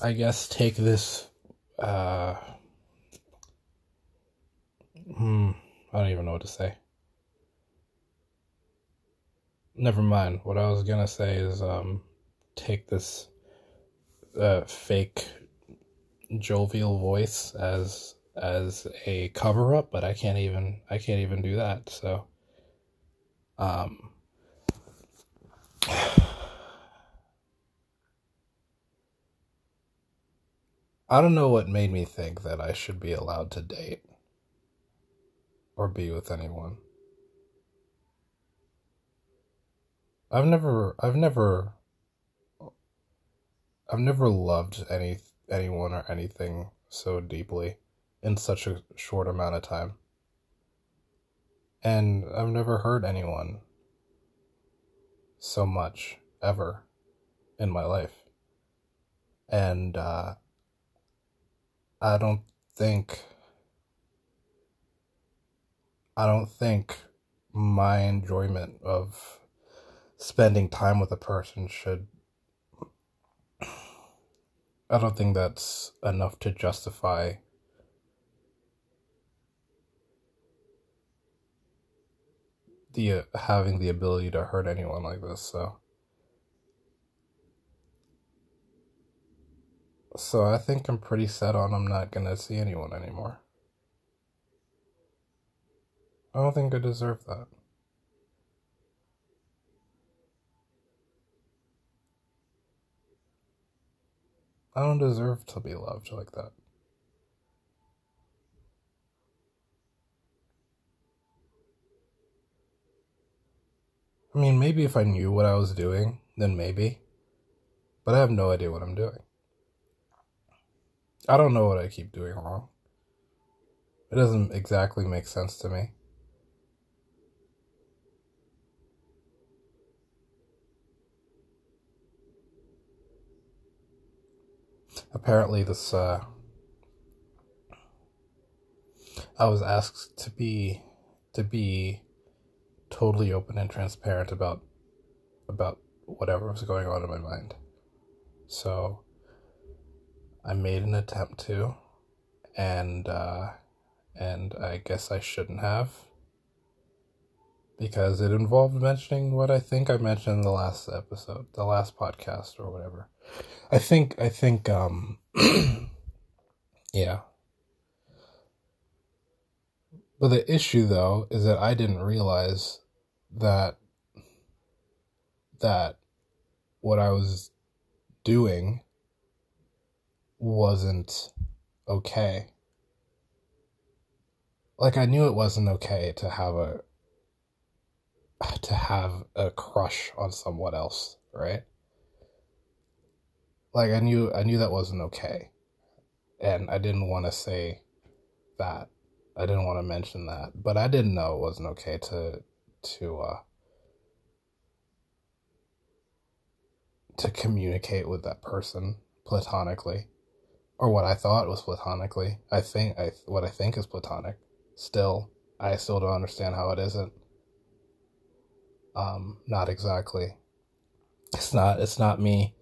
I guess take this uh hmm I don't even know what to say. Never mind. What I was gonna say is um take this uh fake jovial voice as as a cover up, but I can't even I can't even do that. So um I don't know what made me think that I should be allowed to date or be with anyone. I've never I've never I've never loved any anyone or anything so deeply in such a short amount of time. And I've never hurt anyone so much ever in my life. And uh, I don't think I don't think my enjoyment of spending time with a person should I don't think that's enough to justify the uh, having the ability to hurt anyone like this so so I think I'm pretty set on I'm not to see anyone anymore I don't think I deserve that I don't deserve to be loved like that I mean, maybe if I knew what I was doing, then maybe. But I have no idea what I'm doing. I don't know what I keep doing wrong. It doesn't exactly make sense to me. Apparently, this, uh, I was asked to be, to be totally open and transparent about about whatever was going on in my mind. So I made an attempt to and uh and I guess I shouldn't have because it involved mentioning what I think I mentioned in the last episode, the last podcast or whatever. I think I think um yeah. But the issue though is that I didn't realize that that what I was doing wasn't okay. Like I knew it wasn't okay to have a to have a crush on someone else, right? Like I knew I knew that wasn't okay. And I didn't want to say that. I didn't want to mention that, but I didn't know it wasn't okay to to uh to communicate with that person platonically or what I thought was platonically. I think I what I think is platonic. Still, I still don't understand how it isn't. Um, not exactly. It's not. It's not me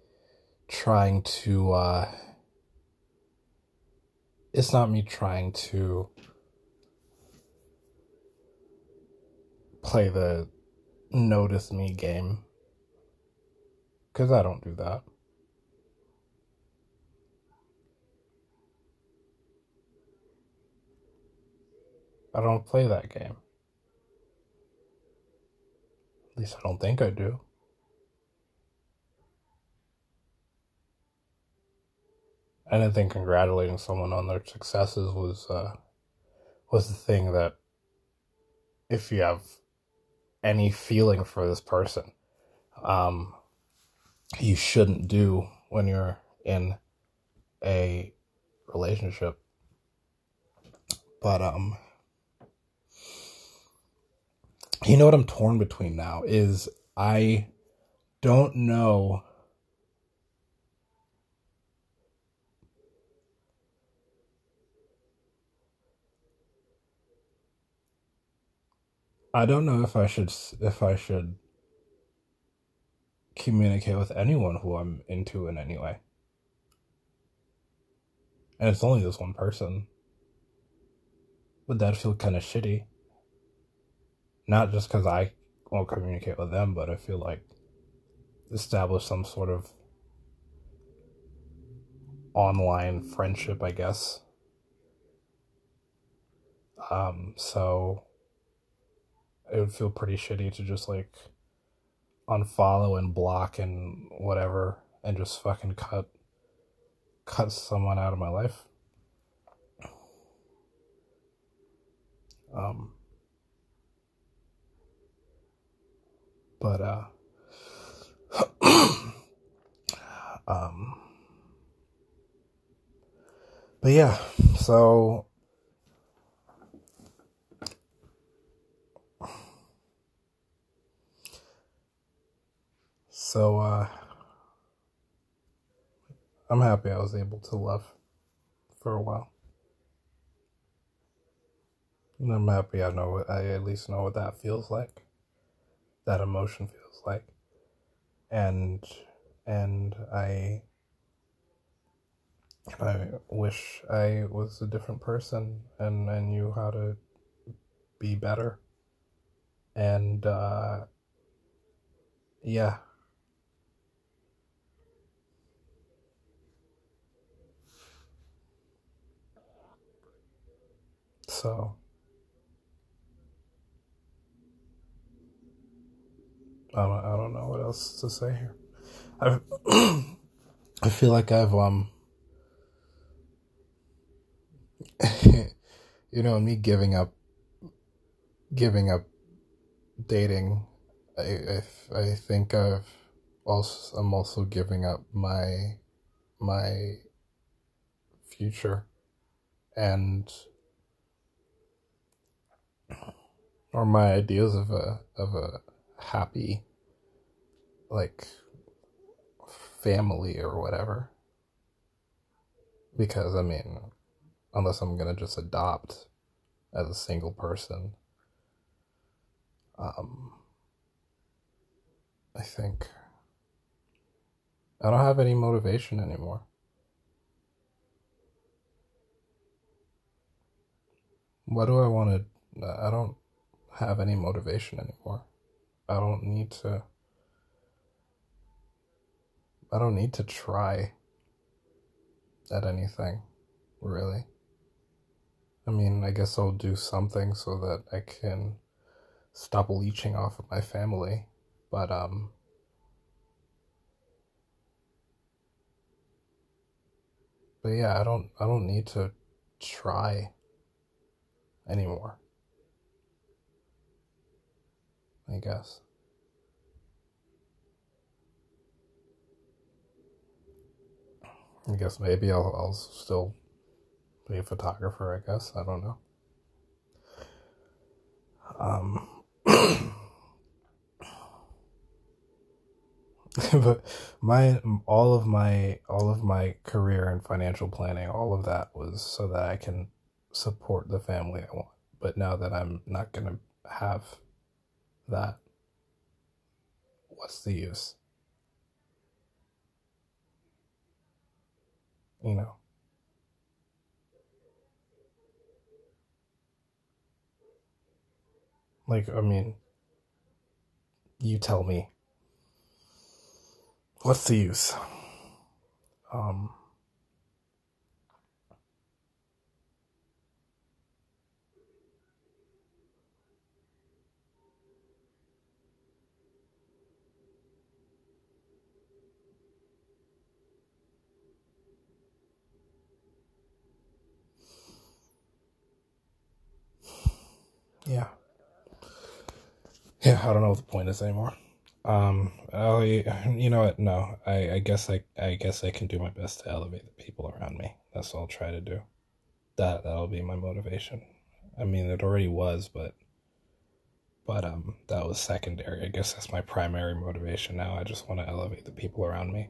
trying to. Uh, it's not me trying to play the notice me game. Because I don't do that. I don't play that game. At least I don't think I do. I didn't think congratulating someone on their successes was uh, was the thing that if you have any feeling for this person, um, you shouldn't do when you're in a relationship. But um you know what I'm torn between now is I don't know I don't know if I should if I should communicate with anyone who I'm into in any way. and it's only this one person, would that feel kind of shitty? Not just because I won't communicate with them, but I feel like establish some sort of online friendship, I guess. Um, so it would feel pretty shitty to just like unfollow and block and whatever and just fucking cut cut someone out of my life. Um but uh um but yeah, so so uh I'm happy I was able to love for a while. And I'm happy I know what I at least know what that feels like. That emotion feels like. And and I I wish I was a different person and I knew how to be better. And uh yeah. So I don't I don't know what else to say here. I I feel like I've um you know me giving up giving up dating I I, I think I've also I'm also giving up my my future and or my ideas of a of a happy like family or whatever because i mean unless i'm going to just adopt as a single person um i think i don't have any motivation anymore what do i want to i don't have any motivation anymore. I don't need to. I don't need to try at anything, really. I mean, I guess I'll do something so that I can stop leeching off of my family, but, um, but yeah, I don't, I don't need to try anymore. I guess. I guess maybe I'll, I'll still be a photographer, I guess. I don't know. Um, but my all of my all of my career and financial planning all of that was so that i can support the family i want but now that i'm not going to have that, what's the use? You know? Like, I mean, you tell me. What's the use? Um, yeah. Yeah, I don't know what the point is anymore. Um, I, you know what? No, I, I guess I, I guess I can do my best to elevate the people around me. That's what I'll try to do. That, that'll be my motivation. I mean, it already was, but, but, um, that was secondary. I guess that's my primary motivation now. I just want to elevate the people around me.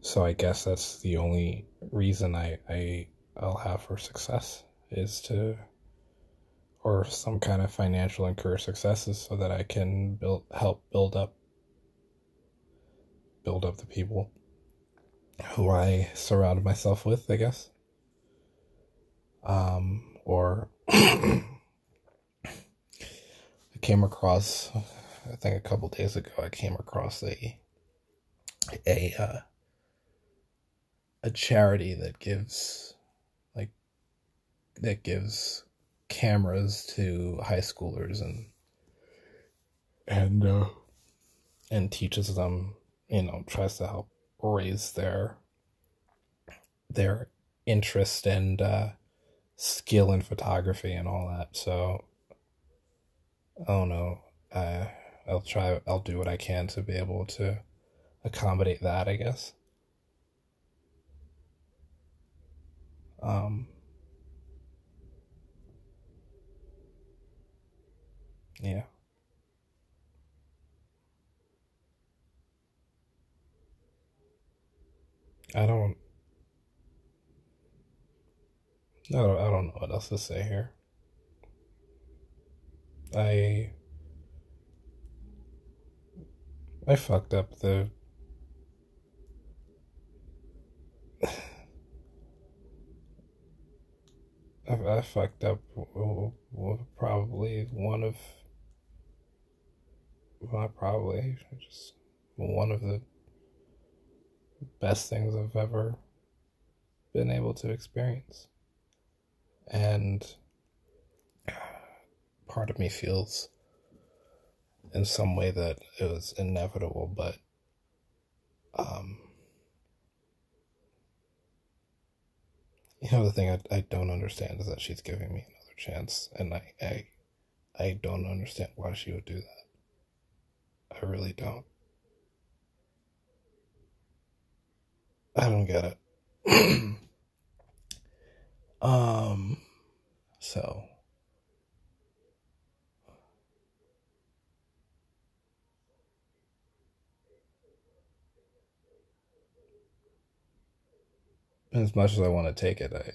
So I guess that's the only reason I, I, I'll have for success is to or some kind of financial and career successes so that I can build help build up build up the people who I surround myself with, I guess. Um, or I came across, I think a couple days ago, I came across a a uh, a charity that gives like that gives cameras to high schoolers and and uh, and teaches them, you know, tries to help raise their their interest and uh, skill in photography and all that. So I don't know. I I'll try. I'll do what I can to be able to accommodate that. I guess. Um. Yeah. I don't. I don't, I don't know what else to say here. I I fucked up the I, I fucked up probably one of not probably just one of the best things I've ever been able to experience. And part of me feels in some way that it was inevitable, but um, you know the thing I, I don't understand is that she's giving me another chance and I, I I don't understand why she would do that. I really don't. I don't get it. um, so. As much as I want to take it, I,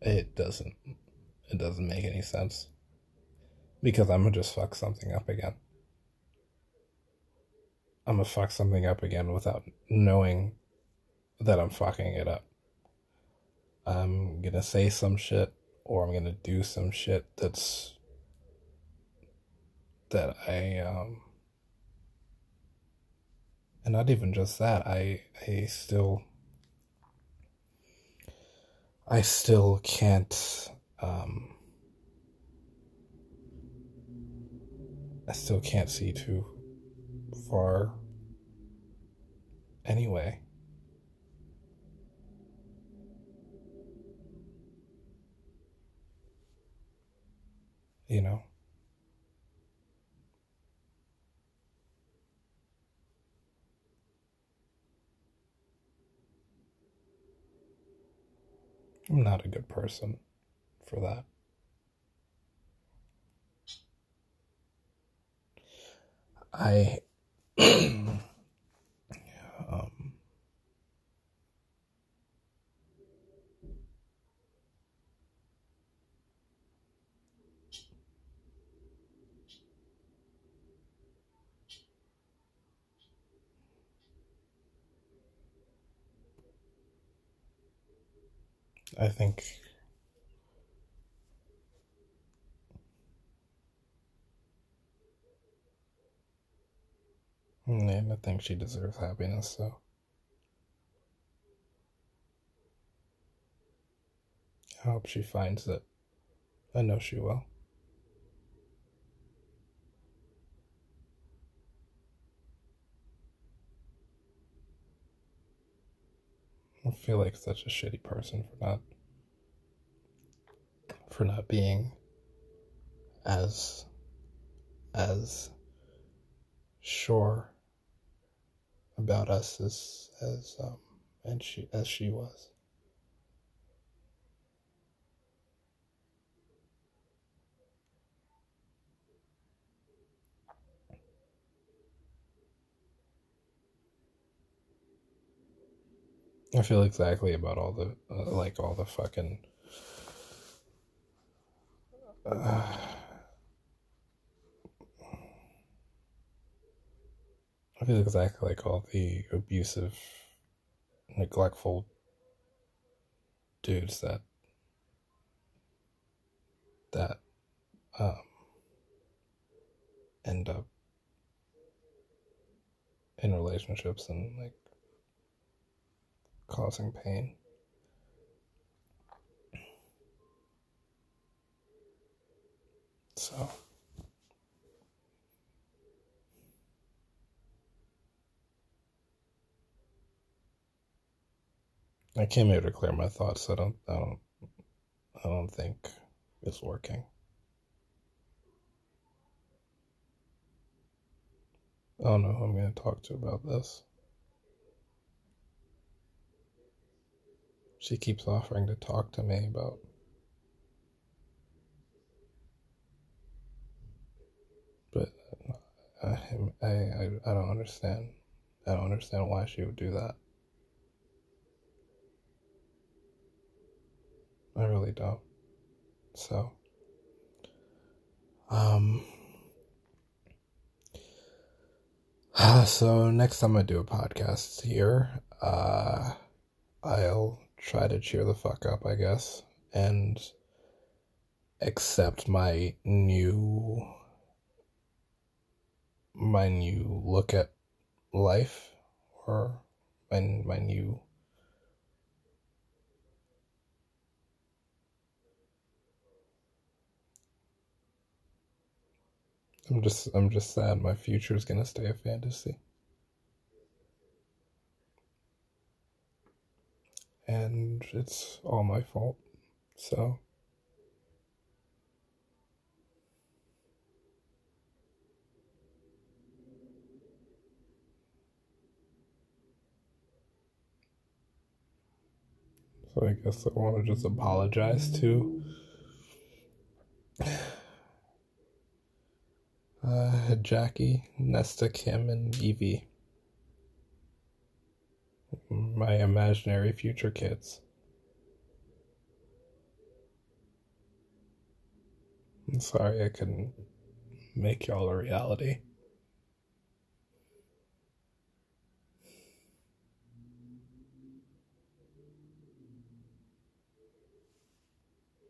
it doesn't, it doesn't make any sense. Because I'm gonna just fuck something up again. I'm gonna fuck something up again without knowing that I'm fucking it up. I'm gonna say some shit or I'm gonna do some shit that's that I um and not even just that, I I still I still can't um I still can't see too far anyway. you know? I'm not a good person for that. I um, I think and I think she deserves happiness, so I hope she finds it. I know she will. I feel like such a shitty person for not for not being as as sure about us as as um and she as she was. I feel exactly about all the uh, like all the fucking uh, I feel exactly like all the abusive, neglectful dudes that that um, end up in relationships and like causing pain. So. I came here to clear my thoughts. I don't, I don't, I don't think it's working. I don't know who I'm going to talk to about this. She keeps offering to talk to me about but I, I, I, I don't understand. I don't understand why she would do that. I really don't. So, um, so next time I do a podcast here, uh, I'll try to cheer the fuck up, I guess, and accept my new my new look at life or my my new I'm just I'm just sad my future is gonna stay a fantasy. And it's all my fault. So So I guess I want to just apologize to Jackie, Nesta, Kim, and Evie. My imaginary future kids. I'm sorry I couldn't make y'all a reality.